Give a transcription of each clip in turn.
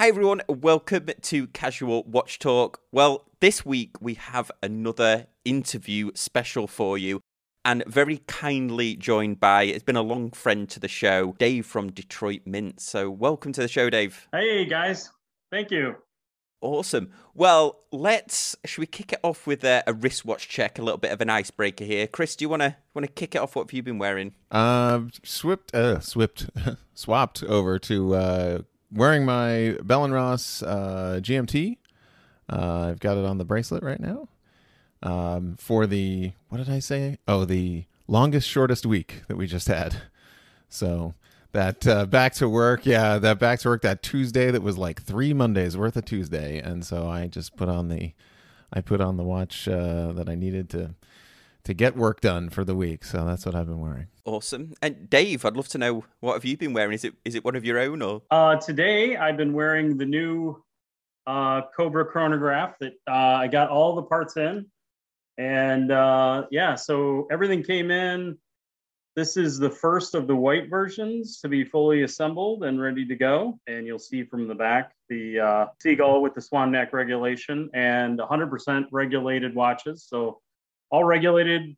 Hi, everyone. Welcome to Casual Watch Talk. Well, this week we have another interview special for you and very kindly joined by, it's been a long friend to the show, Dave from Detroit Mint. So, welcome to the show, Dave. Hey, guys. Thank you. Awesome. Well, let's. Should we kick it off with a, a wristwatch check? A little bit of an icebreaker here. Kris, do you want to want to kick it off? What have you been wearing? Uh, swipped, uh, swipped, swapped over to uh, wearing my Bell and Ross uh, GMT. Uh, I've got it on the bracelet right now. Um, for the what did I say? Oh, the longest shortest week that we just had. So that uh, back to work, yeah, that back to work that Tuesday that was like three Mondays worth of Tuesday, and so I just put on the, I put on the watch uh, that I needed to to get work done for the week. So that's what I've been wearing. Awesome. And Dave, I'd love to know what have you been wearing? Is it is it one of your own or? Uh, today I've been wearing the new uh, Cobra chronograph that uh, I got all the parts in, and uh, yeah, so everything came in. This is the first of the white versions to be fully assembled and ready to go. And you'll see from the back the uh, seagull with the swan neck regulation and 100% regulated watches. So all regulated,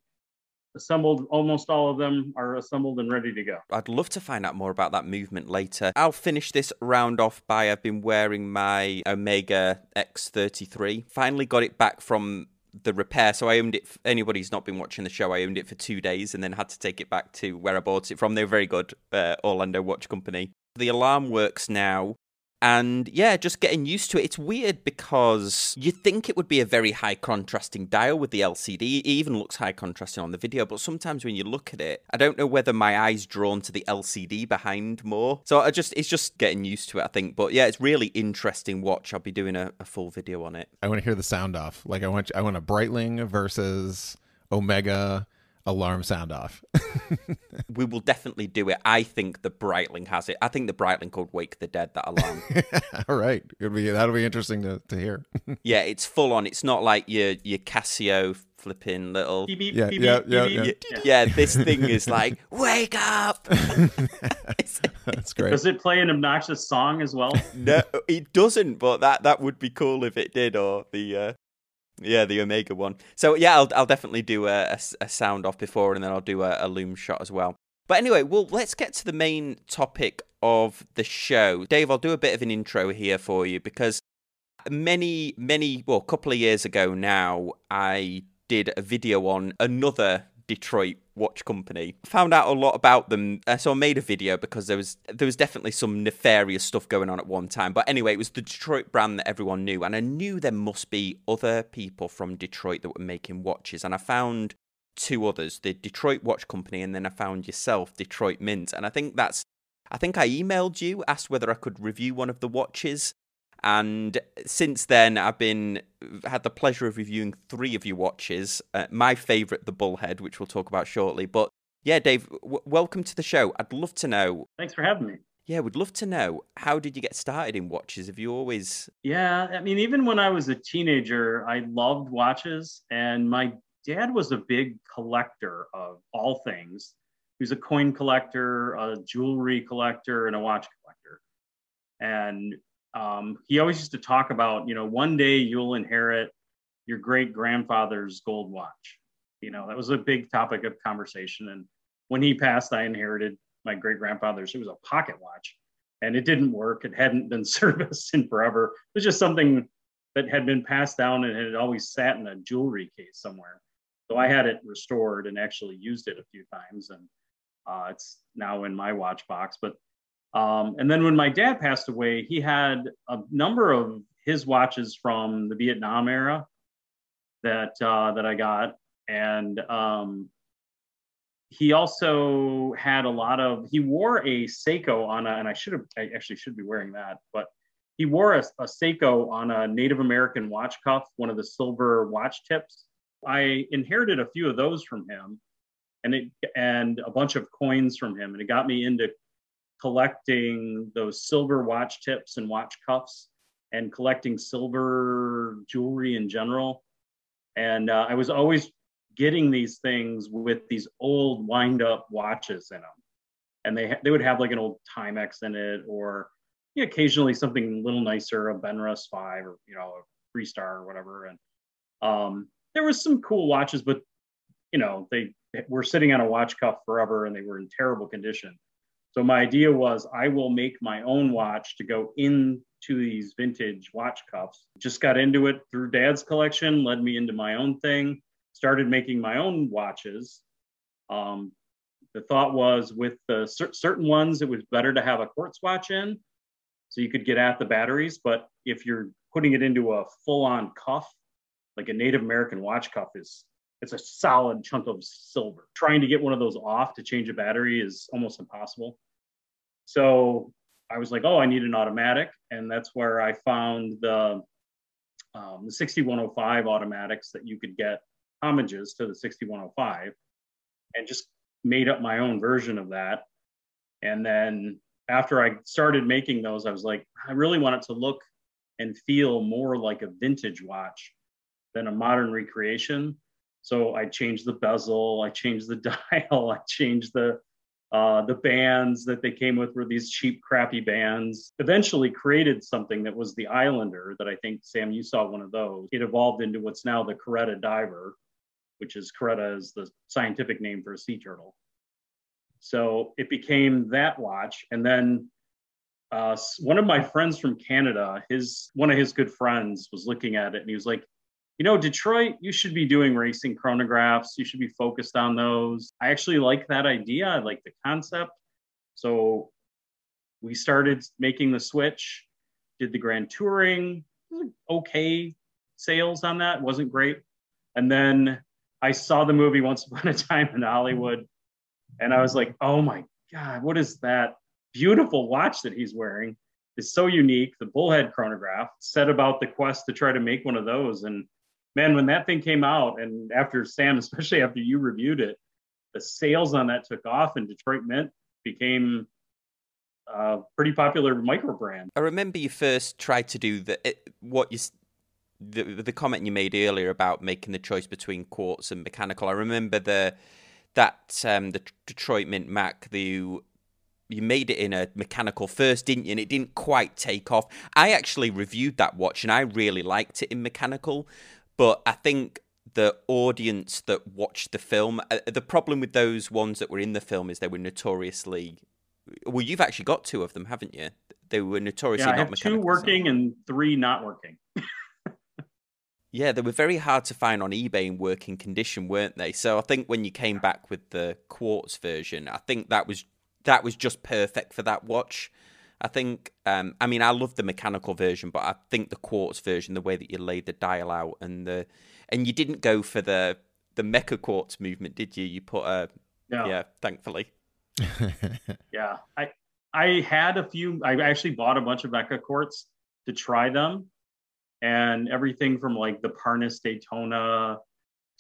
assembled. Almost all of them are assembled and ready to go. I'd love to find out more about that movement later. I'll finish this round off by I've been wearing my Omega X33. Finally got it back from the repair. So I owned it. Who's not been watching the show, I owned it for two days and then had to take it back to where I bought it from. They're very good, uh, Orlando Watch Company. The alarm works now. And yeah, just getting used to it. It's weird because you think it would be a very high contrasting dial with the LCD. It even looks high contrasting on the video, but sometimes when you look at it, I don't know whether my eye's drawn to the LCD behind more. So I just it's just getting used to it, I think. But yeah, it's really interesting watch. I'll be doing a, a full video on it. I want to hear the sound off. Like I want I want a Breitling versus Omega alarm sound off. we will definitely do it. I think the Breitling has it. I think the Breitling could wake the dead. That alarm. All right, it'll be that'll be interesting to, to hear. yeah, it's full on. It's not like your your Casio flipping little. Beep, beep, Yeah, beep, yeah, yeah, yeah. Yeah, yeah, this thing is like wake up. That's great. Does it play an obnoxious song as well? no, it doesn't. But that that would be cool if it did. Or the uh, yeah, the Omega one. So yeah, I'll I'll definitely do a, a, a sound off before, and then I'll do a, a loom shot as well. But anyway, well, let's get to the main topic of the show. Dave, I'll do a bit of an intro here for you because many, many, well, a couple of years ago now, I did a video on another Detroit watch company. Found out a lot about them, uh, so I made a video because there was there was definitely some nefarious stuff going on at one time. But anyway, it was the Detroit brand that everyone knew, and I knew there must be other people from Detroit that were making watches, and I found two others, the Detroit Watch Company, and then I found yourself, Detroit Mint, and I think that's. I think I emailed you, asked whether I could review one of the watches, and since then I've been had the pleasure of reviewing three of your watches. Uh, my favorite, the Bullhead, which we'll talk about shortly. But yeah, Dave, w- welcome to the show. I'd love to know. Thanks for having me. Yeah, we'd love to know how did you get started in watches? Have you always? Yeah, I mean, even when I was a teenager, I loved watches, and my dad was a big collector of all things. He was a coin collector, a jewelry collector, and a watch collector. And um, he always used to talk about, you know, one day you'll inherit your great grandfather's gold watch. You know, that was a big topic of conversation. And when he passed, I inherited my great grandfather's. It was a pocket watch and it didn't work. It hadn't been serviced in forever. It was just something that had been passed down and had always sat in a jewelry case somewhere. So I had it restored and actually used it a few times. And uh, it's now in my watch box. But um, and then when my dad passed away, he had a number of his watches from the Vietnam era that uh, that I got, and um, he also had a lot of. He wore a Seiko on a, and I should have, I actually should be wearing that, but he wore a, a Seiko on a Native American watch cuff, one of the silver watch tips. I inherited a few of those from him, and it and a bunch of coins from him, and it got me into collecting those silver watch tips and watch cuffs and collecting silver jewelry in general. And uh, I was always getting these things with these old wind up watches in them. And they, ha- they would have like an old Timex in it or yeah, occasionally something a little nicer, a Benrus five or you know a three star or whatever. And um, there was some cool watches, but you know they were sitting on a watch cuff forever and they were in terrible condition. So my idea was I will make my own watch to go into these vintage watch cuffs. Just got into it through dad's collection, led me into my own thing, started making my own watches. Um, the thought was with the cer- certain ones, it was better to have a quartz watch in so you could get at the batteries. But if you're putting it into a full on cuff, like a Native American watch cuff is it's a solid chunk of silver. Trying to get one of those off to change a battery is almost impossible. So I was like, oh, I need an automatic. And that's where I found the, um, the 6105 automatics that you could get homages to the 6105 and just made up my own version of that. And then after I started making those, I was like, I really want it to look and feel more like a vintage watch than a modern recreation. So I changed the bezel, I changed the dial, I changed the uh, the bands that they came with were these cheap, crappy bands. Eventually created something that was the Islander that I think, Sam, you saw one of those. It evolved into what's now the Caretta Diver, which is Caretta is the scientific name for a sea turtle. So it became that watch. And then uh, one of my friends from Canada, his one of his good friends was looking at it and he was like, you know, Detroit, you should be doing racing chronographs. You should be focused on those. I actually like that idea. I like the concept. So we started making the switch, did the grand touring, okay sales on that, wasn't great. And then I saw the movie Once Upon a Time in Hollywood, and I was like, oh my God, what is that beautiful watch that he's wearing? It's so unique. The bullhead chronograph set about the quest to try to make one of those. And man, when that thing came out, and after Sam, especially after you reviewed it, the sales on that took off, and Detroit Mint became a pretty popular micro brand. I remember you first tried to do the what you the the comment you made earlier about making the choice between quartz and mechanical. I remember the that um, the Detroit Mint Mac the you made it in a mechanical first, didn't you? And it didn't quite take off. I actually reviewed that watch and I really liked it in mechanical, but I think the audience that watched the film, uh, the problem with those ones that were in the film is they were notoriously. Well, you've actually got two of them, haven't you? They were notoriously yeah, I. Two working so. and three not working. yeah, they were very hard to find on eBay in working condition, weren't they? So I think when you came back with the quartz version, I think that was that was just perfect for that watch. I think, um, I mean, I love the mechanical version, but I think the quartz version, the way that you laid the dial out, and the and you didn't go for the the mecha quartz movement, did you? You put a no. yeah, thankfully. yeah, I I had a few. I actually bought a bunch of mecha quartz to try them, and everything from like the Parnis Daytona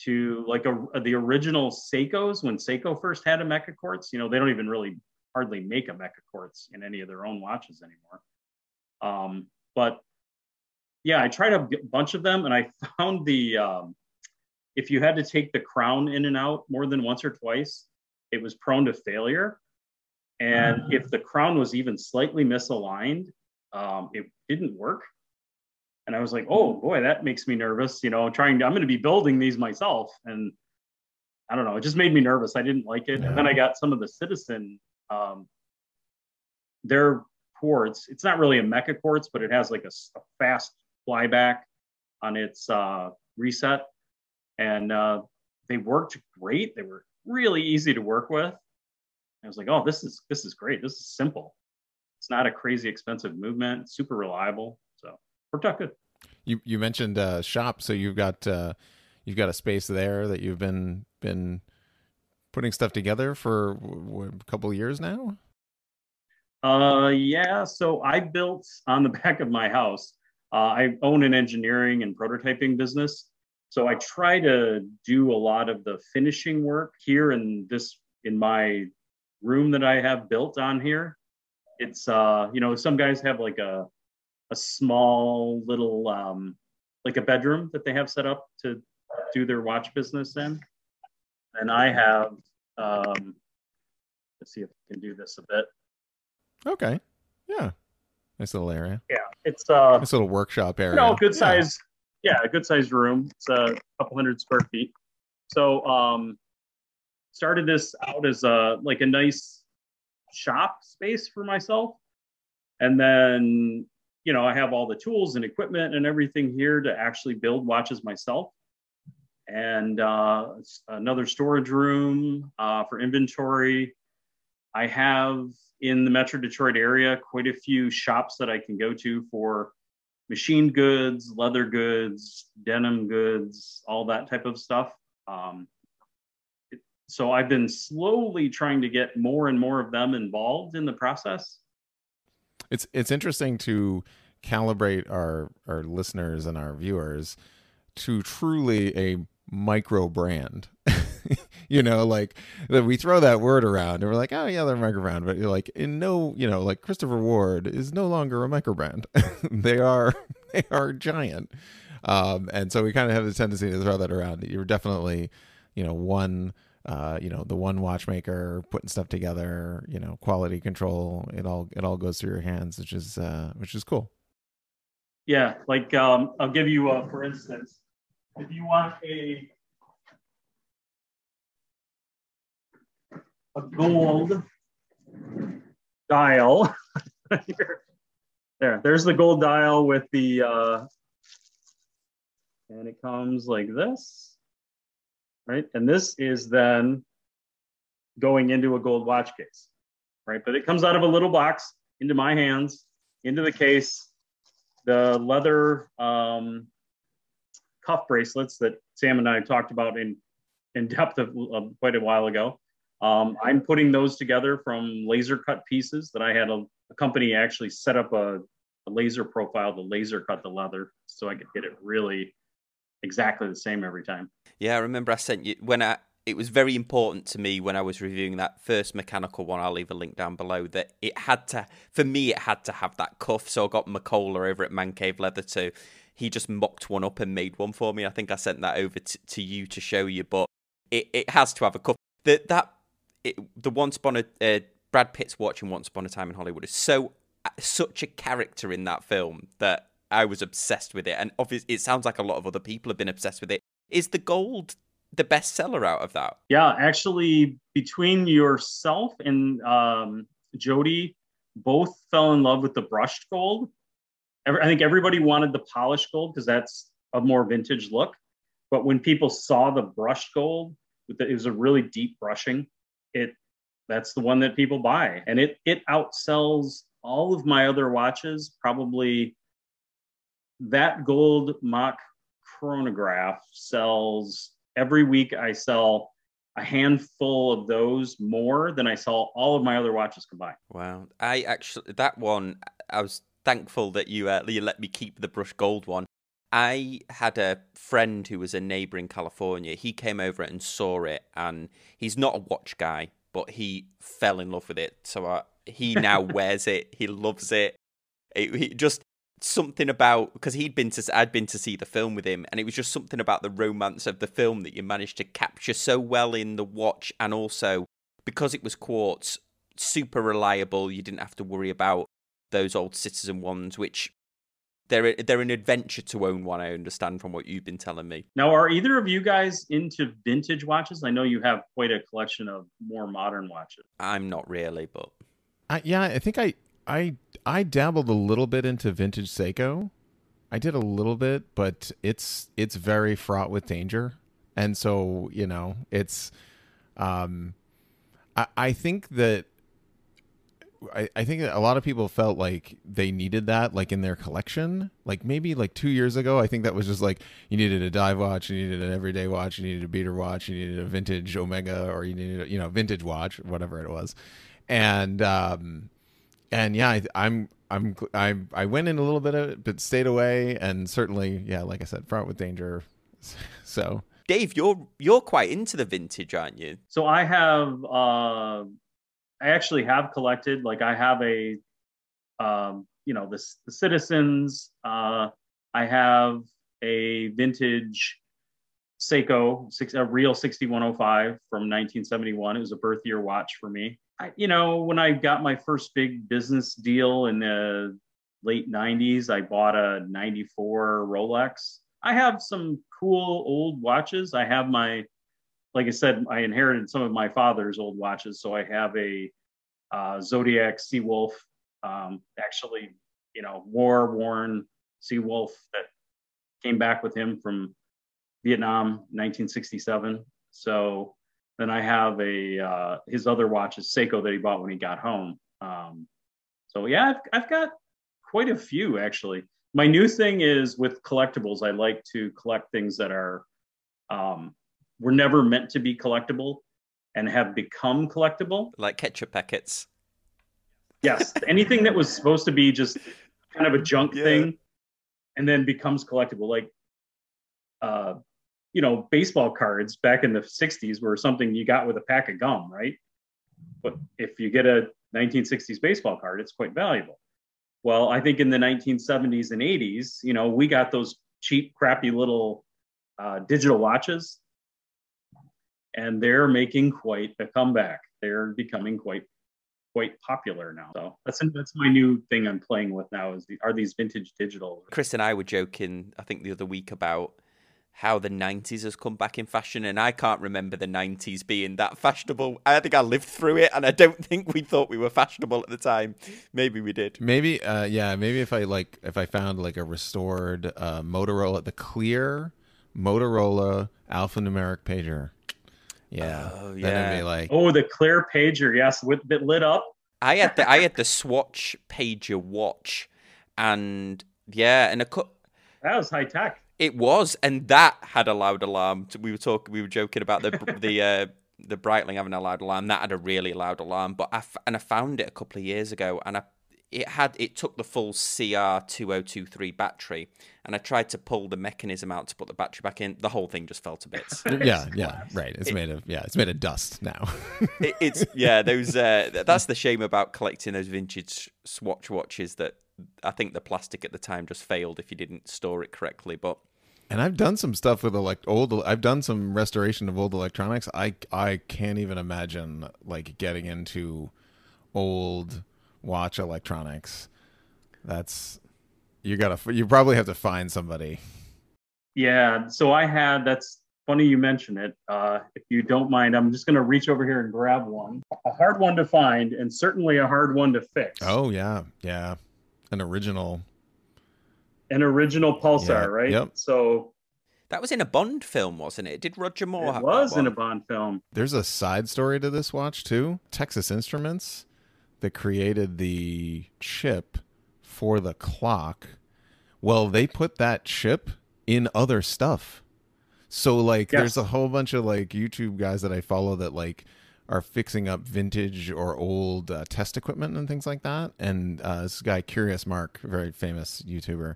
to like a, the original Seikos when Seiko first had a mecha quartz. You know, they don't even really hardly make a mecha quartz in any of their own watches anymore. Um, but yeah, I tried a bunch of them and I found the, um, if you had to take the crown in and out more than once or twice, it was prone to failure. And mm-hmm. if the crown was even slightly misaligned, um, it didn't work. And I was like, oh boy, that makes me nervous. You know, trying to, I'm going to be building these myself. And I don't know, it just made me nervous. I didn't like it. Yeah. And then I got some of the citizen um, their quartz, it's not really a mecha quartz, but it has like a, a fast flyback on its uh, reset. And uh, they worked great. They were really easy to work with. I was like, oh, this is this is great. This is simple. It's not a crazy expensive movement. super reliable. So worked out good. You you mentioned uh, shop, so you've got uh, you've got a space there that you've been been putting stuff together for a couple years now? Uh, yeah. So I built on the back of my house. Uh, I own an engineering and prototyping business. So I try to do a lot of the finishing work here in this in my room that I have built on here. It's uh, you know, some guys have like a a small little um, like a bedroom that they have set up to do their watch business in and I have, um, let's see if I can do this a bit. Okay. Yeah. Nice little area. Yeah, it's uh, Nice little workshop area. you know, good size. Yeah, a good sized room. It's a couple hundred square feet. So, um, started this out as a like a nice shop space for myself, and then you know I have all the tools and equipment and everything here to actually build watches myself. And uh, another storage room uh, for inventory. I have in the Metro Detroit area quite a few shops that I can go to for machine goods, leather goods, denim goods, all that type of stuff. Um, so I've been slowly trying to get more and more of them involved in the process. It's it's interesting to calibrate our our listeners and our viewers to truly a micro brand. you know, like that we throw that word around and we're like, oh yeah, they're micro brand, but you're like, in no, you know, like Christopher Ward is no longer a micro brand. they are they are giant. Um, and so we kind of have the tendency to throw that around. You're definitely, you know, one uh, you know, the one watchmaker putting stuff together, you know, quality control, it all it all goes through your hands, which is uh which is cool. Yeah, like um, I'll give you, uh, for instance, if you want a a gold dial, here. there, there's the gold dial with the, uh, and it comes like this, right? And this is then going into a gold watch case, right? But it comes out of a little box into my hands, into the case the leather um, cuff bracelets that Sam and I talked about in in depth of, of quite a while ago. Um, I'm putting those together from laser cut pieces that I had a, a company actually set up a, a laser profile to laser cut the leather so I could get it really exactly the same every time. Yeah, I remember I sent you when I. It was very important to me when I was reviewing that first mechanical one. I'll leave a link down below. That it had to, for me, it had to have that cuff. So I got McCullough over at Man Cave Leather too. He just mocked one up and made one for me. I think I sent that over to, to you to show you, but it, it has to have a cuff. That that it, the Once Upon a uh, Brad Pitt's watching Once Upon a Time in Hollywood is so such a character in that film that I was obsessed with it, and obviously it sounds like a lot of other people have been obsessed with it. Is the gold the best seller out of that? Yeah, actually, between yourself and um, Jody, both fell in love with the brushed gold. I think everybody wanted the polished gold because that's a more vintage look. But when people saw the brushed gold, with the, it was a really deep brushing. It that's the one that people buy, and it it outsells all of my other watches. Probably that gold mock chronograph sells every week I sell a handful of those more than I sell all of my other watches combined. Wow, I actually that one I was thankful that you uh, you let me keep the brush gold one. I had a friend who was a neighbor in California. He came over and saw it, and he's not a watch guy, but he fell in love with it. So uh, he now wears it. He loves it. It, he just something about because he'd been to I'd been to see the film with him and it was just something about the romance of the film that you managed to capture so well in the watch and also because it was quartz super reliable you didn't have to worry about those old citizen ones which they're they're an adventure to own one I understand from what you've been telling me Now, are either of you guys into vintage watches? I know you have quite a collection of more modern watches. I'm not really but I, yeah, I think I I I dabbled a little bit into vintage Seiko. I did a little bit, but it's it's very fraught with danger, and so you know it's. Um, I I think that. I, I think a lot of people felt like they needed that like in their collection. Like maybe like two years ago i think that was just like you needed a dive watch you needed an everyday watch you needed a beater watch you needed a vintage omega or you needed a, you know vintage watch whatever it was. And um and yeah, I, I'm I'm I I went in a little bit of it, but stayed away, and certainly, yeah, like I said, fraught with danger. So Dave you're you're quite into the vintage aren't you? So I have, uh, I actually have collected. Like I have a, um, you know, the, the Citizens. Uh, I have a vintage Seiko, six, a real 6105 from 1971. It was a birth year watch for me. I, you know, when I got my first big business deal in the late 90s, I bought a 94 Rolex. I have some cool old watches. I have my, like I said, I inherited some of my father's old watches. So I have a uh, Zodiac Seawolf, um, actually, you know, war worn Seawolf that came back with him from Vietnam, 1967. So then I have a uh, his other watch is Seiko that he bought when he got home. Um, so yeah, I've, I've got quite a few actually. My new thing is with collectibles. I like to collect things that are um, were never meant to be collectible and have become collectible. Like ketchup packets. Yes, anything that was supposed to be just kind of a junk yeah. thing, and then becomes collectible. Like, uh, you know, baseball cards back in the '60s were something you got with a pack of gum, right? But if you get a 1960s baseball card, it's quite valuable. Well, I think in the 1970s and 80s, you know, we got those cheap, crappy little uh, digital watches, and they're making quite a comeback. They're becoming quite quite popular now. So that's that's my new thing I'm playing with now. Is the, are these vintage digital? Kris and I were joking, I think the other week about how the 90s has come back in fashion and I can't remember the 90s being that fashionable. I think I lived through it and I don't think we thought we were fashionable at the time. Maybe we did. Maybe uh yeah, maybe if I like if I found like a restored uh Motorola the clear Motorola alphanumeric pager. Yeah. Oh, yeah. Then it'd be like Oh, the clear pager, yes, with it lit up. I had the I had the Swatch pager watch and yeah, and a cut that was high tech. It was, and that had a loud alarm. We were talking, we were joking about the the uh, the Breitling having a loud alarm. That had a really loud alarm, but I f- and I found it a couple of years ago, and I it had it took the full CR2023 battery, and I tried to pull the mechanism out to put the battery back in. The whole thing just fell to bits. yeah, yeah, right. It's it, made of yeah, it's made of dust now. it, it's yeah. Those uh, that's the shame about collecting those vintage Swatch watches that I think the plastic at the time just failed if you didn't store it correctly, but and I've done some stuff with elect old. I've done some restoration of old electronics. I I can't even imagine like getting into old watch electronics. That's you gotta. You probably have to find somebody. Yeah. So I had. That's funny you mention it. Uh, if you don't mind, I'm just gonna reach over here and grab one. A hard one to find, and certainly a hard one to fix. Oh yeah, yeah. An original an original Pulsar, yeah, right? Yep. So that was in a Bond film, wasn't it? Did Roger Moore it have was in a Bond film. There's a side story to this watch too. Texas Instruments that created the chip for the clock. Well, they put that chip in other stuff. So like there's a whole bunch of like YouTube guys that I follow that like are fixing up vintage or old uh, test equipment and things like that. And uh, this guy, CuriousMarc, very famous YouTuber,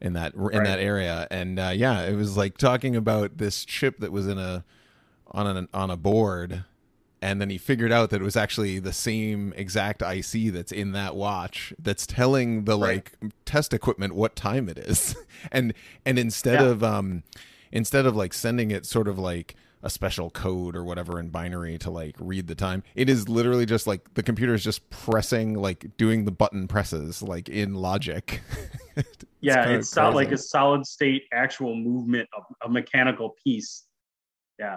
in that in right. that area. And uh, yeah, it was like talking about this chip that was in a on an on a board, and then he figured out that it was actually the same exact IC that's in that watch that's telling the right. like test equipment what time it is, and and instead yeah. of um instead of like sending it sort of like a special code or whatever in binary to like read the time. It is literally just like the computer is just pressing, like doing the button presses, like in logic. it's yeah, it's not like a solid state actual movement of a mechanical piece. Yeah.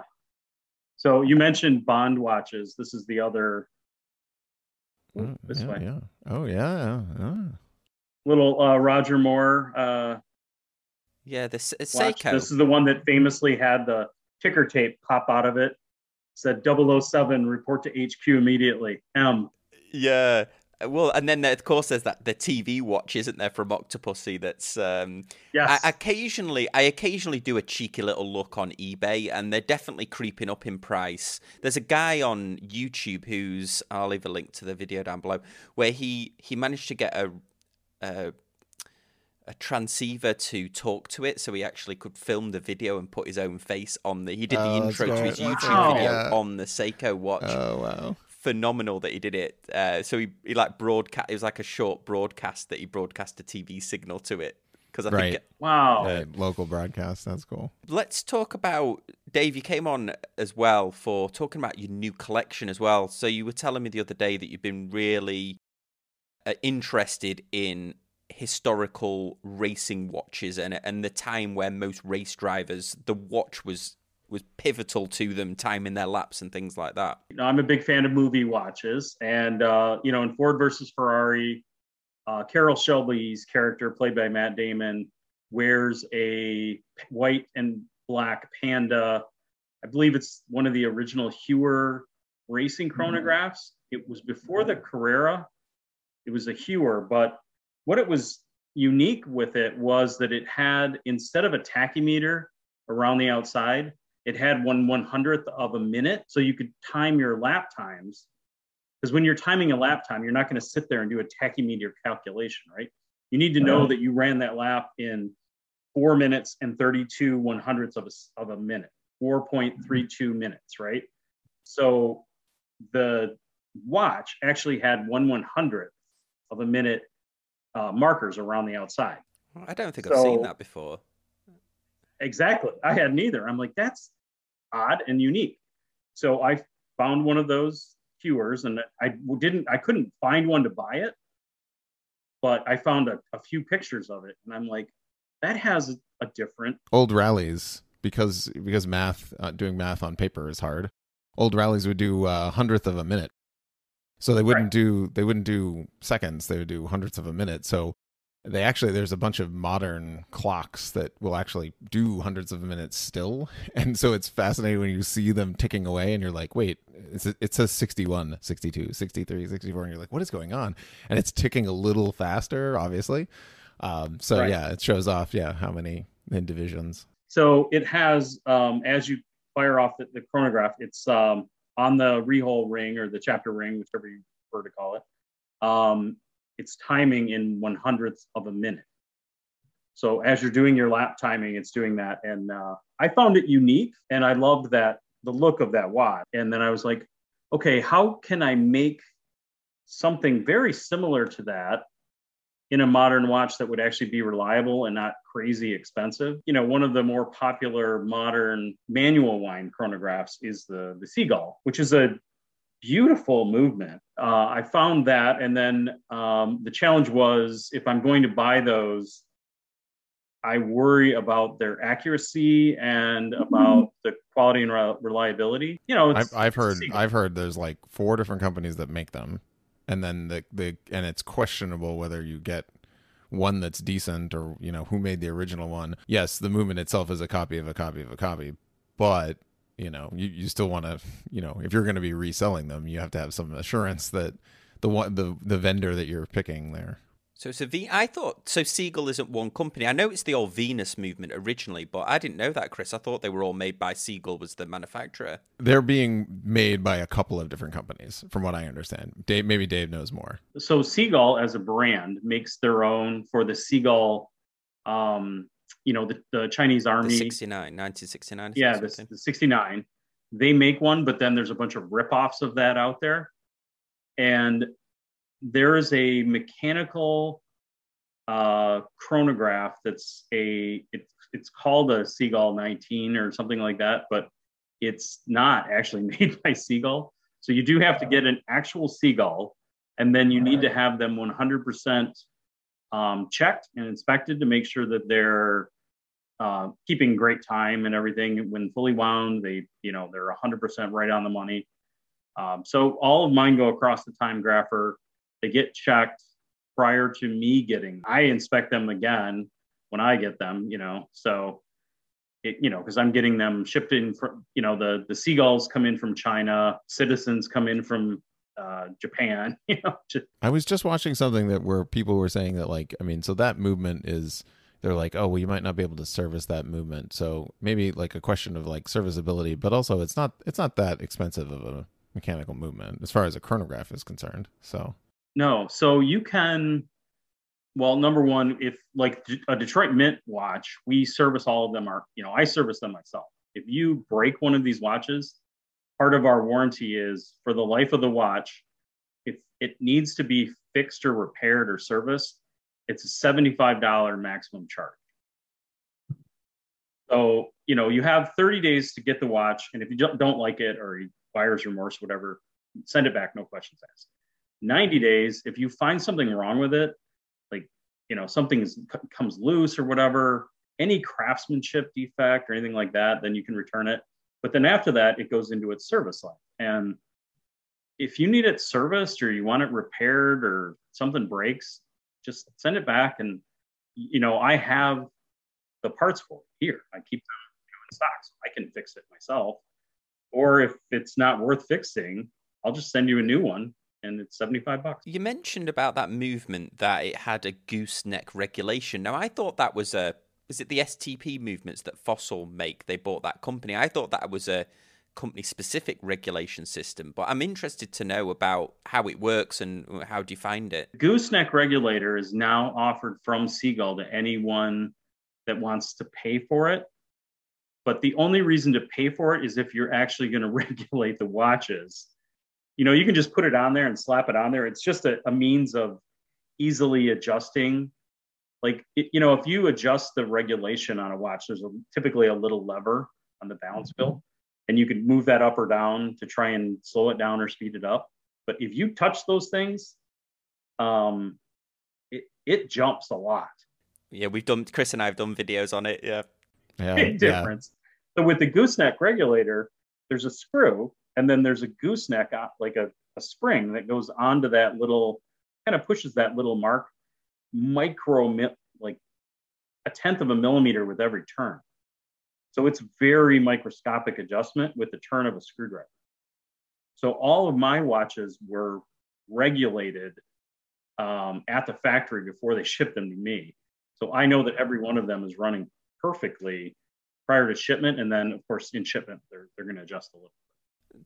So you mentioned Bond watches. This is the other. Oh, this yeah, way. Yeah. Oh yeah. yeah. Little uh, Roger Moore. Uh, yeah, this Seiko. This is the one that famously had the ticker tape pop out of it. Said 007, report to HQ immediately. M. Yeah. Well, and then of course there's that the TV watch, isn't there, from Octopussy? That's um, yes. I, occasionally I occasionally do a cheeky little look on eBay, and they're definitely creeping up in price. There's a guy on YouTube who's I'll leave a link to the video down below where he he managed to get a, a a transceiver to talk to it, so he actually could film the video and put his own face on the. He did the oh, intro to his YouTube wow. video yeah. on the Seiko watch. Oh wow! Phenomenal that he did it. Uh, so he, he like broadcast. It was like a short broadcast that he broadcast a TV signal to it because I right. think wow, right. local broadcast. That's cool. Let's talk about Dave. You came on as well for talking about your new collection as well. So you were telling me the other day that you've been really uh, interested in historical racing watches and and the time where most race drivers the watch was was pivotal to them timing their laps and things like that. You know, I'm a big fan of movie watches, and uh, you know, in Ford versus Ferrari, uh, Carroll Shelby's character, played by Matt Damon, wears a white and black Panda. I believe it's one of the original Heuer racing mm-hmm. chronographs. Mm-hmm. It was before the Carrera. It was a Heuer, but what it was unique with it was that it had instead of a tachymeter around the outside, it had one one hundredth of a minute, so you could time your lap times. Because when you're timing a lap time, you're not going to sit there and do a tachymeter calculation, right? You need to know that you ran that lap in four minutes and 32 one hundredths of a, of a minute, 4.32 minutes, right? So the watch actually had one one hundredth of a minute uh, markers around the outside. I don't think so, I've seen that before. Exactly. I had neither. I'm like, that's odd and unique. So I found one of those Heuers and I didn't, I couldn't find one to buy it, but I found a, a few pictures of it and I'm like, that has a different old rallies because because math uh, doing math on paper is hard. Old rallies would do a hundredth of a minute, so they wouldn't right. do they wouldn't do seconds. They would do hundredths of a minute. So they actually there's a bunch of modern clocks that will actually do hundreds of minutes still. And so it's fascinating when you see them ticking away and you're like wait it's, it says 61 62 63 64 and you're like what is going on? And it's ticking a little faster obviously. Um, so right. yeah it shows off yeah how many in divisions. So it has um, as you fire off the, the chronograph it's um, on the rehaut ring or the chapter ring whichever you prefer to call it. Um, it's timing in one hundredths of a minute. So as you're doing your lap timing, it's doing that. And uh, I found it unique and I loved that the look of that watch. And then I was like, okay, how can I make something very similar to that in a modern watch that would actually be reliable and not crazy expensive. You know, one of the more popular modern manual wind chronographs is the the Seagull, which is a beautiful movement. Uh, I found that, and then um, the challenge was if I'm going to buy those, I worry about their accuracy and about the quality and re- reliability. You know, I've, I've heard I've heard there's like four different companies that make them, and then the the and it's questionable whether you get one that's decent or you know who made the original one. Yes, the movement itself is a copy of a copy of a copy, but you know you, you still want to you know if you're going to be reselling them you have to have some assurance that the one the the vendor that you're picking there so it's a V. I thought so. Seagull isn't one company. I know it's the old Venus movement originally, but I didn't know that, Kris. I thought they were all made by Seagull was the manufacturer. They're being made by a couple of different companies, from what I understand. Dave, maybe Dave knows more. So Seagull, as a brand, makes their own for the Seagull um, you know the, the Chinese army. The 69, 1969. Yeah, the, the 69. They make one, but then there's a bunch of ripoffs of that out there. And there is a mechanical uh, chronograph that's a it's it's called a Seagull 19 or something like that, but it's not actually made by Seagull. So you do have to get an actual Seagull, and then you need to have them 100% um, checked and inspected to make sure that they're uh, keeping great time and everything. When fully wound, they you know they're 100% right on the money. Um, so all of mine go across the time grapher. They get checked prior to me getting. I inspect them again when I get them. You know, so it, you know, because I'm getting them shipped in from, you know, the the seagulls come in from China, citizens come in from uh, Japan. You know, just... I was just watching something that where people were saying that like, I mean, so that movement is they're like, oh, well, you might not be able to service that movement, so maybe like a question of like serviceability, but also it's not it's not that expensive of a mechanical movement as far as a chronograph is concerned. So no, so you can. Well, number one, if like a Detroit Mint watch, we service all of them. Are you know I service them myself. If you break one of these watches, part of our warranty is for the life of the watch, if it needs to be fixed or repaired or serviced, it's a $75 maximum charge. So, you know, you have 30 days to get the watch. And if you don't like it or buyer's remorse, whatever, send it back, no questions asked. 90 days, if you find something wrong with it, like you know something comes loose or whatever, any craftsmanship defect or anything like that, then you can return it. But then after that, it goes into its service life. And if you need it serviced or you want it repaired or something breaks, just send it back. And you know, I have the parts for it here. I keep them in stock, so I can fix it myself. Or if it's not worth fixing, I'll just send you a new one and it's 75 bucks. You mentioned about that movement that it had a gooseneck regulation. Now, I thought that was a is it the STP movements that Fossil make? They bought that company. I thought that was a company specific regulation system, but I'm interested to know about how it works and how do you find it? Gooseneck regulator is now offered from Seagull to anyone that wants to pay for it. But the only reason to pay for it is if you're actually going to regulate the watches you know, you can just put it on there and slap it on there. It's just a, a means of easily adjusting. Like, it, you know, if you adjust the regulation on a watch, there's a, typically a little lever on the balance mm-hmm. wheel, and you can move that up or down to try and slow it down or speed it up. But if you touch those things, um, it, it jumps a lot. Yeah, we've done, Kris and I have done videos on it. Yeah. Yeah. Big difference. Yeah. So with the gooseneck regulator, there's a screw and then there's a gooseneck, uh, like a, a spring that goes onto that little, kind of pushes that little mark micro, like a tenth of a millimeter with every turn. So it's very microscopic adjustment with the turn of a screwdriver. So all of my watches were regulated um, at the factory before they shipped them to me. So I know that every one of them is running perfectly prior to shipment. And then, of course, in shipment, they're, they're going to adjust a little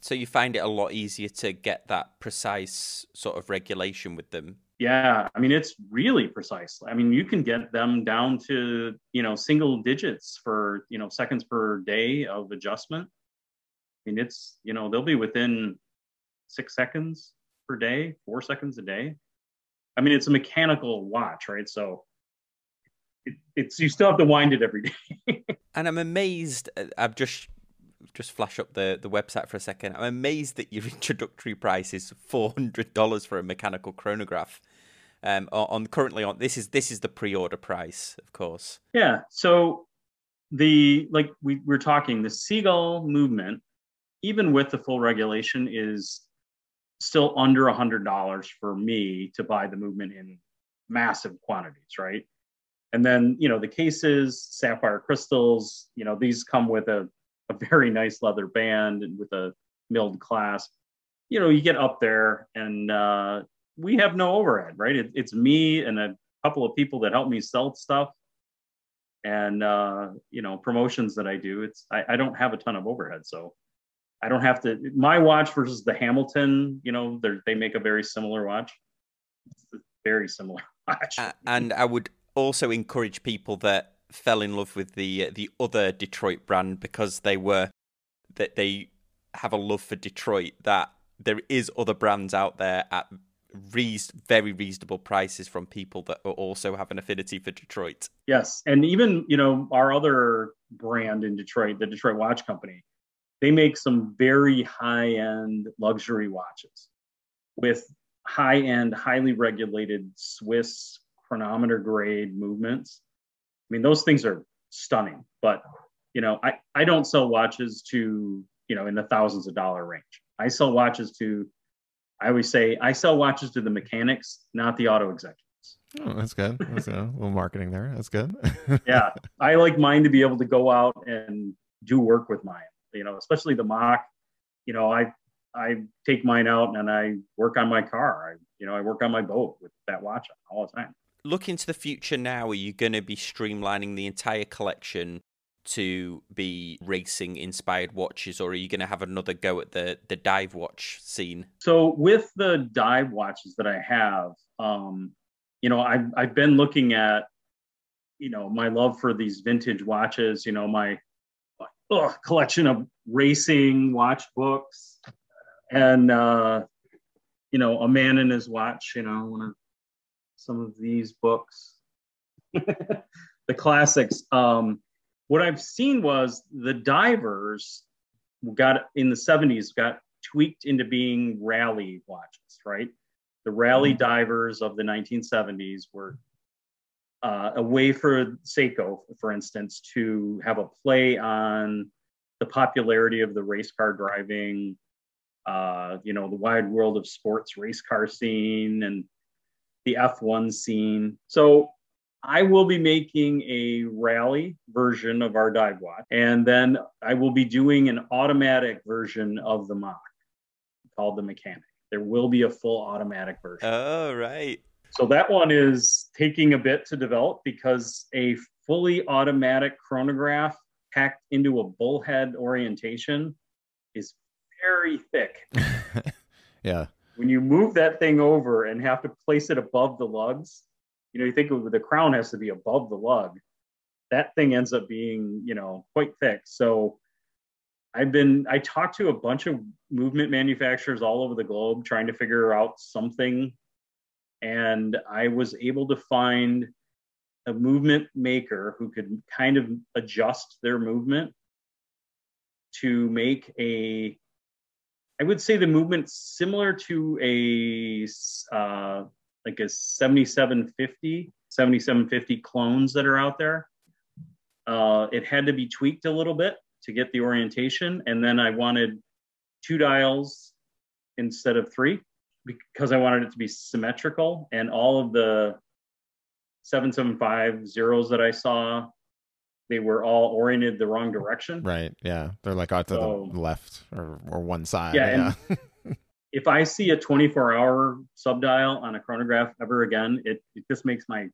so you find it a lot easier to get that precise sort of regulation with them yeah i mean it's really precise. I mean you can get them down to you know single digits for you know seconds per day of adjustment. I mean it's you know they'll be within six seconds per day four seconds a day. I mean it's a mechanical watch right? So it, it's you still have to wind it every day. And i'm amazed uh, i've just just flash up the, the website for a second. I'm amazed that your introductory price is four hundred dollars for a mechanical chronograph. Um, on currently on this is this is the pre-order price, of course. Yeah. So the like we we're talking the seagull movement, even with the full regulation, is still under a hundred dollars for me to buy the movement in massive quantities, right? And then you know the cases, sapphire crystals, you know these come with a a very nice leather band and with a milled clasp. You know, you get up there and uh, we have no overhead, right? It, it's me and a couple of people that help me sell stuff and uh, you know promotions that I do. It's I, I don't have a ton of overhead, so I don't have to. My watch versus the Hamilton, you know, they make a very similar watch. Very similar watch. Uh, and I would also encourage people that fell in love with the uh, the other Detroit brand because they were that they have a love for Detroit. That there is other brands out there at very reasonable prices from people that also have an affinity for Detroit. Yes, and even you know our other brand in Detroit, the Detroit Watch Company, they make some very high end luxury watches with high end, highly regulated Swiss chronometer grade movements mean, those things are stunning, but you know, I, I don't sell watches to, you know, in the thousands of dollar range. I sell watches to, I always say, I sell watches to the mechanics, not the auto executives. Oh, that's good. That's a little marketing there. That's good. yeah. I like mine to be able to go out and do work with mine, you know, especially the mock. You know, I, I take mine out and I work on my car. I, you know, I work on my boat with that watch all the time looking to the future now, are you going to be streamlining the entire collection to be racing inspired watches, or are you going to have another go at the the dive watch scene? So with the dive watches that I have, um, you know, I've I've been looking at, you know, my love for these vintage watches. You know, my ugh, collection of racing watch books, and uh, you know, a man in his watch. You know, one of some of these books, the classics. Um, what I've seen was the divers got in the 70s got tweaked into being rally watches, right? The rally mm-hmm. divers of the 1970s were uh, a way for Seiko, for instance, to have a play on the popularity of the race car driving, uh, you know, the wide world of sports race car scene and the F1 scene. So I will be making a rally version of our dive watch, and then I will be doing an automatic version of the mock called the Mechanic. There will be a full automatic version. Oh, right. So that one is taking a bit to develop because a fully automatic chronograph packed into a bullhead orientation is very thick. yeah. When you move that thing over and have to place it above the lugs, you know, you think the crown has to be above the lug. That thing ends up being, you know, quite thick. So I've been I talked to a bunch of movement manufacturers all over the globe trying to figure out something and I was able to find a movement maker who could kind of adjust their movement to make a I would say the movement similar to a uh, like a 7750 7750 clones that are out there. Uh, it had to be tweaked a little bit to get the orientation, and then I wanted two dials instead of three because I wanted it to be symmetrical, and all of the 775 zeros that I saw, they were all oriented the wrong direction. Right. Yeah. They're like out to So- the left or, or one side. Yeah, Yeah. If I see a 24 hour subdial on a chronograph ever again, it, it just makes my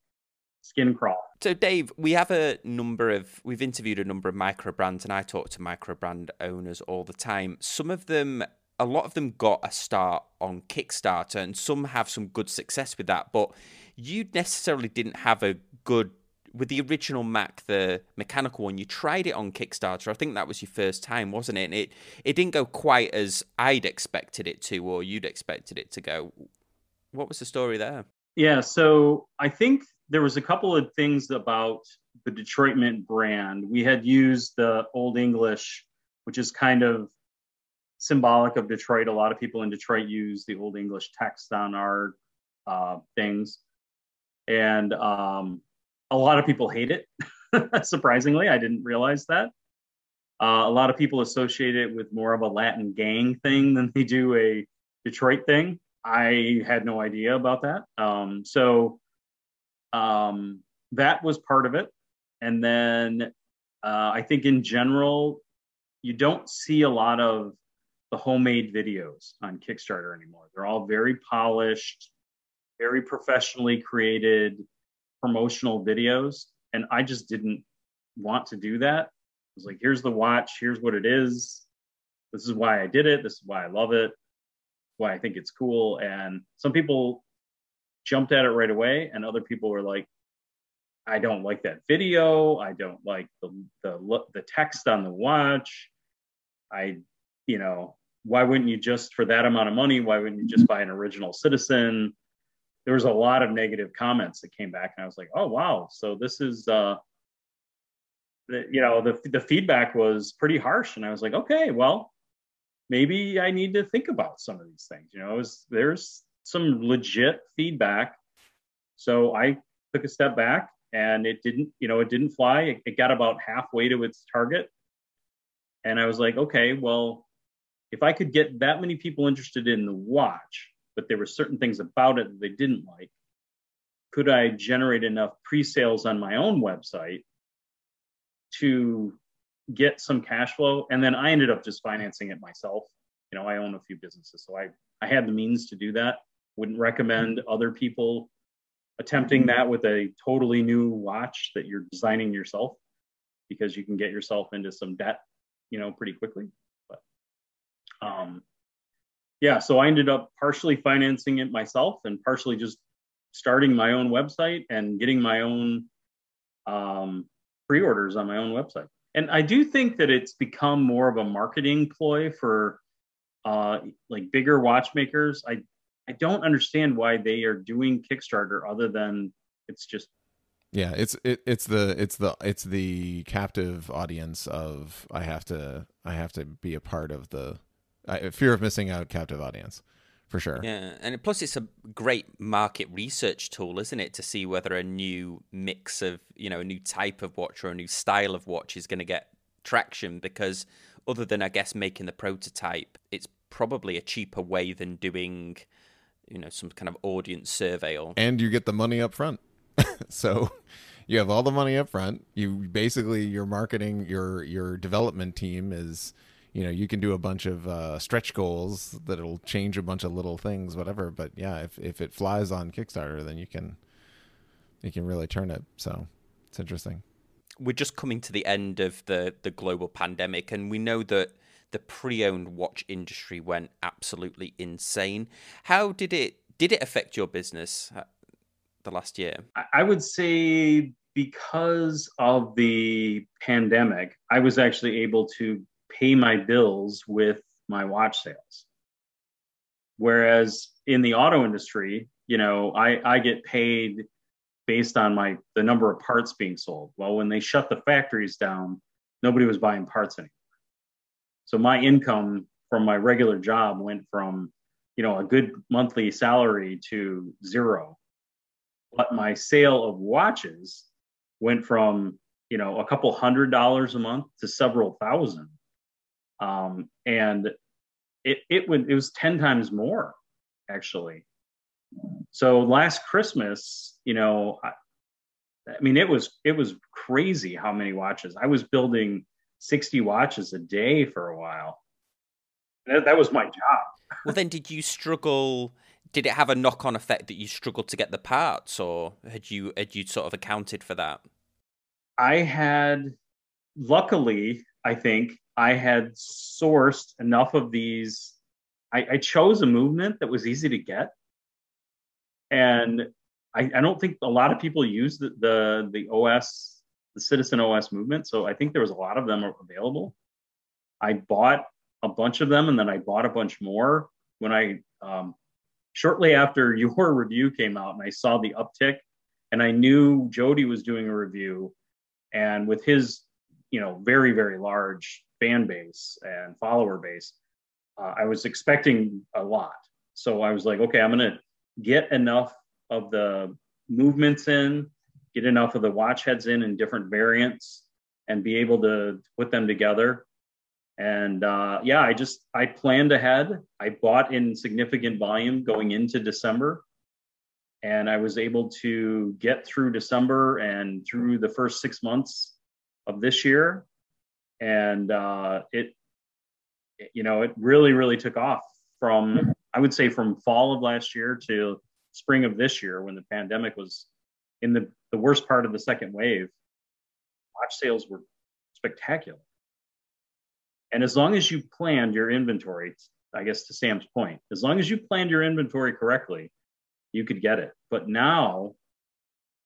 skin crawl. So, Dave, we have a number of, we've interviewed a number of micro brands, and I talk to micro brand owners all the time. Some of them, a lot of them got a start on Kickstarter, and some have some good success with that. But you necessarily didn't have a good, with the original Mac, the mechanical one, you tried it on Kickstarter. I think that was your first time, wasn't it? And it, it didn't go quite as I'd expected it to, or you'd expected it to go. What was the story there? Yeah, so I think there was a couple of things about the Detroit Mint brand. We had used the Old English, which is kind of symbolic of Detroit. A lot of people in Detroit use the Old English text on our uh, things, and um, a lot of people hate it. Surprisingly, I didn't realize that. Uh, a lot of people associate it with more of a Latin gang thing than they do a Detroit thing. I had no idea about that. Um, so um, that was part of it. And then uh, I think in general, you don't see a lot of the homemade videos on Kickstarter anymore. They're all very polished, very professionally created promotional videos. And I just didn't want to do that. I was like, here's the watch, here's what it is. This is why I did it. This is why I love it why I think it's cool. And some people jumped at it right away, and other people were like, I don't like that video. I don't like the the the text on the watch. I, you know, why wouldn't you just for that amount of money? Why wouldn't you just buy an original citizen? There was a lot of negative comments that came back, and I was like, oh wow, so this is, uh, the, you know, the the feedback was pretty harsh, and I was like, okay, well, maybe I need to think about some of these things. You know, was, there's some legit feedback. So I took a step back and it didn't, you know, it didn't fly. It, it got about halfway to its target. And I was like, okay, well, if I could get that many people interested in the watch, but there were certain things about it that they didn't like, could I generate enough pre sales on my own website to get some cash flow? And then i ended up just financing it myself. You know i own a few businesses so i i had the means to do that. Wouldn't recommend other people attempting that with a totally new watch that you're designing yourself because you can get yourself into some debt you know pretty quickly. But um yeah so i ended up partially financing it myself and partially just starting my own website and getting my own um, pre-orders on my own website and I do think that it's become more of a marketing ploy for uh, like bigger watchmakers. I I don't understand why they are doing Kickstarter other than it's just Yeah, it's it, it's the it's the it's the captive audience of I have to I have to be a part of the I, fear of missing out captive audience for sure. Yeah, and plus it's a great market research tool, isn't it, to see whether a new mix of you know a new type of watch or a new style of watch is going to get traction because other than I guess making the prototype, it's probably a cheaper way than doing you know some kind of audience survey or and you get the money up front. so you have all the money up front. You basically your marketing your your development team is you know you can do a bunch of uh, stretch goals that'll change a bunch of little things whatever but yeah if, if it flies on kickstarter then you can you can really turn it. So it's interesting. We're just coming to the end of the the global pandemic and we know that the pre-owned watch industry went absolutely insane. How did it did it affect your business uh, the last year? I would say because of the pandemic i was actually able to pay my bills with my watch sales. Whereas in the auto industry, you know, I, I get paid based on my the number of parts being sold. Well, when they shut the factories down, nobody was buying parts anymore. So my income from my regular job went from, you know, a good monthly salary to zero. But my sale of watches went from, you know, a couple hundred dollars a month to several thousand um, and it it would it was ten times more actually. So last Christmas, you know, I, I mean, it was it was crazy how many watches I was building. 60 watches a day for a while. That, that was my job. well, then, did you struggle? Did it have a knock on effect that you struggled to get the parts, or had you had you sort of accounted for that? I had, luckily, I think I had sourced enough of these. I, I chose a movement that was easy to get, and I, I, don't think a lot of people use the, the the OS, the Citizen OS movement. So I think there was a lot of them available. I bought a bunch of them, and then I bought a bunch more when I um, shortly after your review came out, and I saw the uptick, and I knew Jody was doing a review, and with his you know very very large fan base and follower base, uh, I was expecting a lot. So I was like, okay, I'm going to get enough of the movements in, get enough of the watch heads in in different variants, and be able to put them together. And uh, yeah, I just I planned ahead. I bought in significant volume going into December, and I was able to get through December and through the first six months of this year and uh, it you know it really really took off from i would say from fall of last year to spring of this year when the pandemic was in the, the worst part of the second wave. Watch sales were spectacular. And as long as you planned your inventory i guess to sam's point as long as you planned your inventory correctly you could get it. But now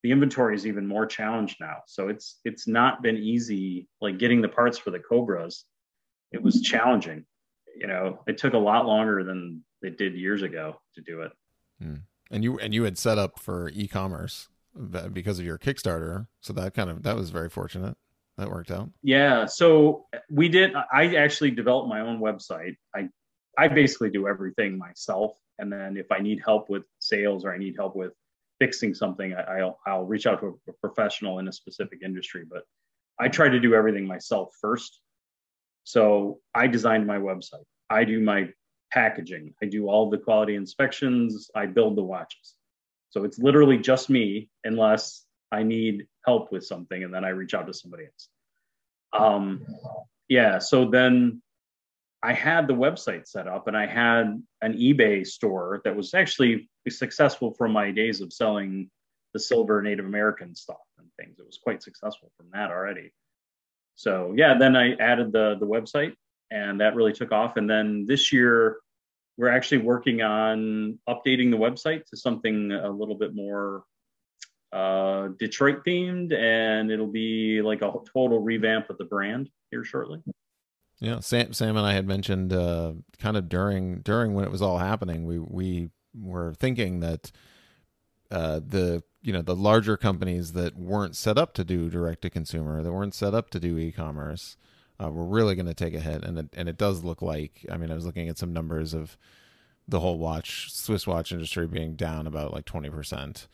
the inventory is even more challenged now. So it's it's not been easy like getting the parts for the Cobras. It was challenging. You know, it took a lot longer than it did years ago to do it. Hmm. And you and you had set up for e-commerce because of your Kickstarter, so that kind of that was very fortunate. That worked out. Yeah, so we did I actually developed my own website. I I basically do everything myself and then if I need help with sales or I need help with fixing something, I, will I'll reach out to a professional in a specific industry. But I try to do everything myself first. So I designed my website. I do my packaging. I do all the quality inspections. I build the watches. So it's literally just me, unless I need help with something, and then I reach out to somebody else. Um, yeah. So then I had the website set up and I had an eBay store that was actually successful from my days of selling the silver Native American stuff and things. It was quite successful from that already. So yeah, then I added the the website and that really took off. And then this year we're actually working on updating the website to something a little bit more uh, Detroit themed, and it'll be like a total revamp of the brand here shortly. Yeah, Sam, Sam and I had mentioned uh, kind of during during when it was all happening, we we were thinking that uh, the you know the larger companies that weren't set up to do direct to consumer, that weren't set up to do e-commerce, uh, were really going to take a hit, and it, and it does look like. I mean, I was looking at some numbers of the whole watch Swiss watch industry being down about like twenty percent.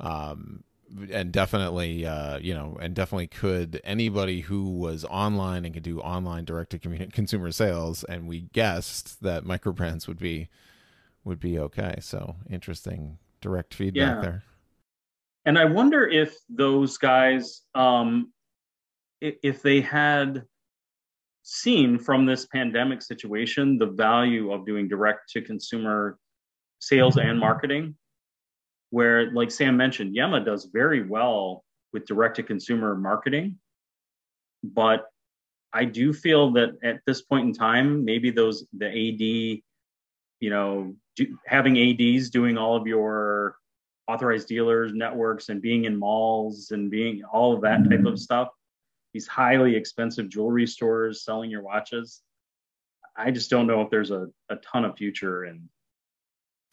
Um, and definitely, uh, you know, and definitely could anybody who was online and could do online direct to consumer sales, and we guessed that microbrands would be would be okay. So interesting direct feedback yeah. there. And I wonder if those guys, um, if they had seen from this pandemic situation the value of doing direct to consumer sales and marketing, where, like Sam mentioned, Yema does very well with direct to consumer marketing. But I do feel that at this point in time, maybe those, the AD, you know, do, having ADs doing all of your authorized dealers networks and being in malls and being all of that type of mm-hmm. stuff these highly expensive jewelry stores selling your watches i just don't know if there's a, a ton of future in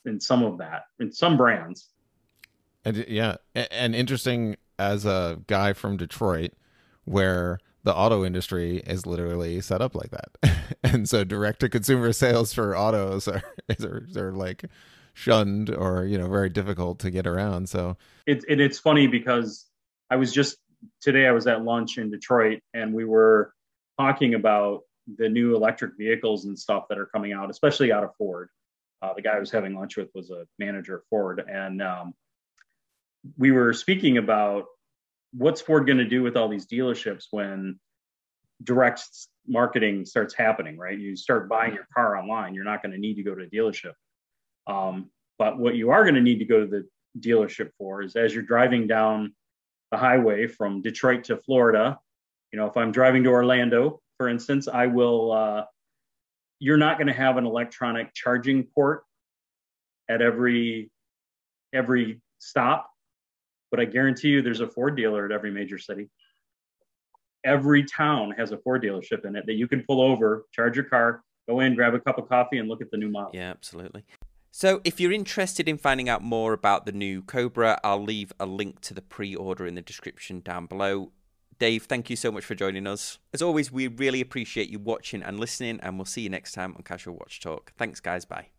in some of that in some brands and yeah and interesting as a guy from detroit where the auto industry is literally set up like that. And so direct to consumer sales for autos are, are, are like shunned or you know very difficult to get around so. It, it, it's funny because i was just today i was at lunch in detroit and we were talking about the new electric vehicles and stuff that are coming out especially out of ford. Uh, the guy i was having lunch with was a manager at ford and um, we were speaking about what's ford going to do with all these dealerships when direct marketing starts happening right? You start buying your car online you're not going to need to go to a dealership. Um, but what you are going to need to go to the dealership for is as you're driving down the highway from Detroit to Florida, you know, if I'm driving to Orlando, for instance, I will, uh, you're not going to have an electronic charging port at every every stop but i guarantee you there's a ford dealer at every major city every town has a ford dealership in it that you can pull over charge your car go in grab a cup of coffee and look at the new model yeah absolutely so, if you're interested in finding out more about the new Cobra, I'll leave a link to the pre order in the description down below. Dave, thank you so much for joining us. As always, we really appreciate you watching and listening, and we'll see you next time on Casual Watch Talk. Thanks, guys. Bye.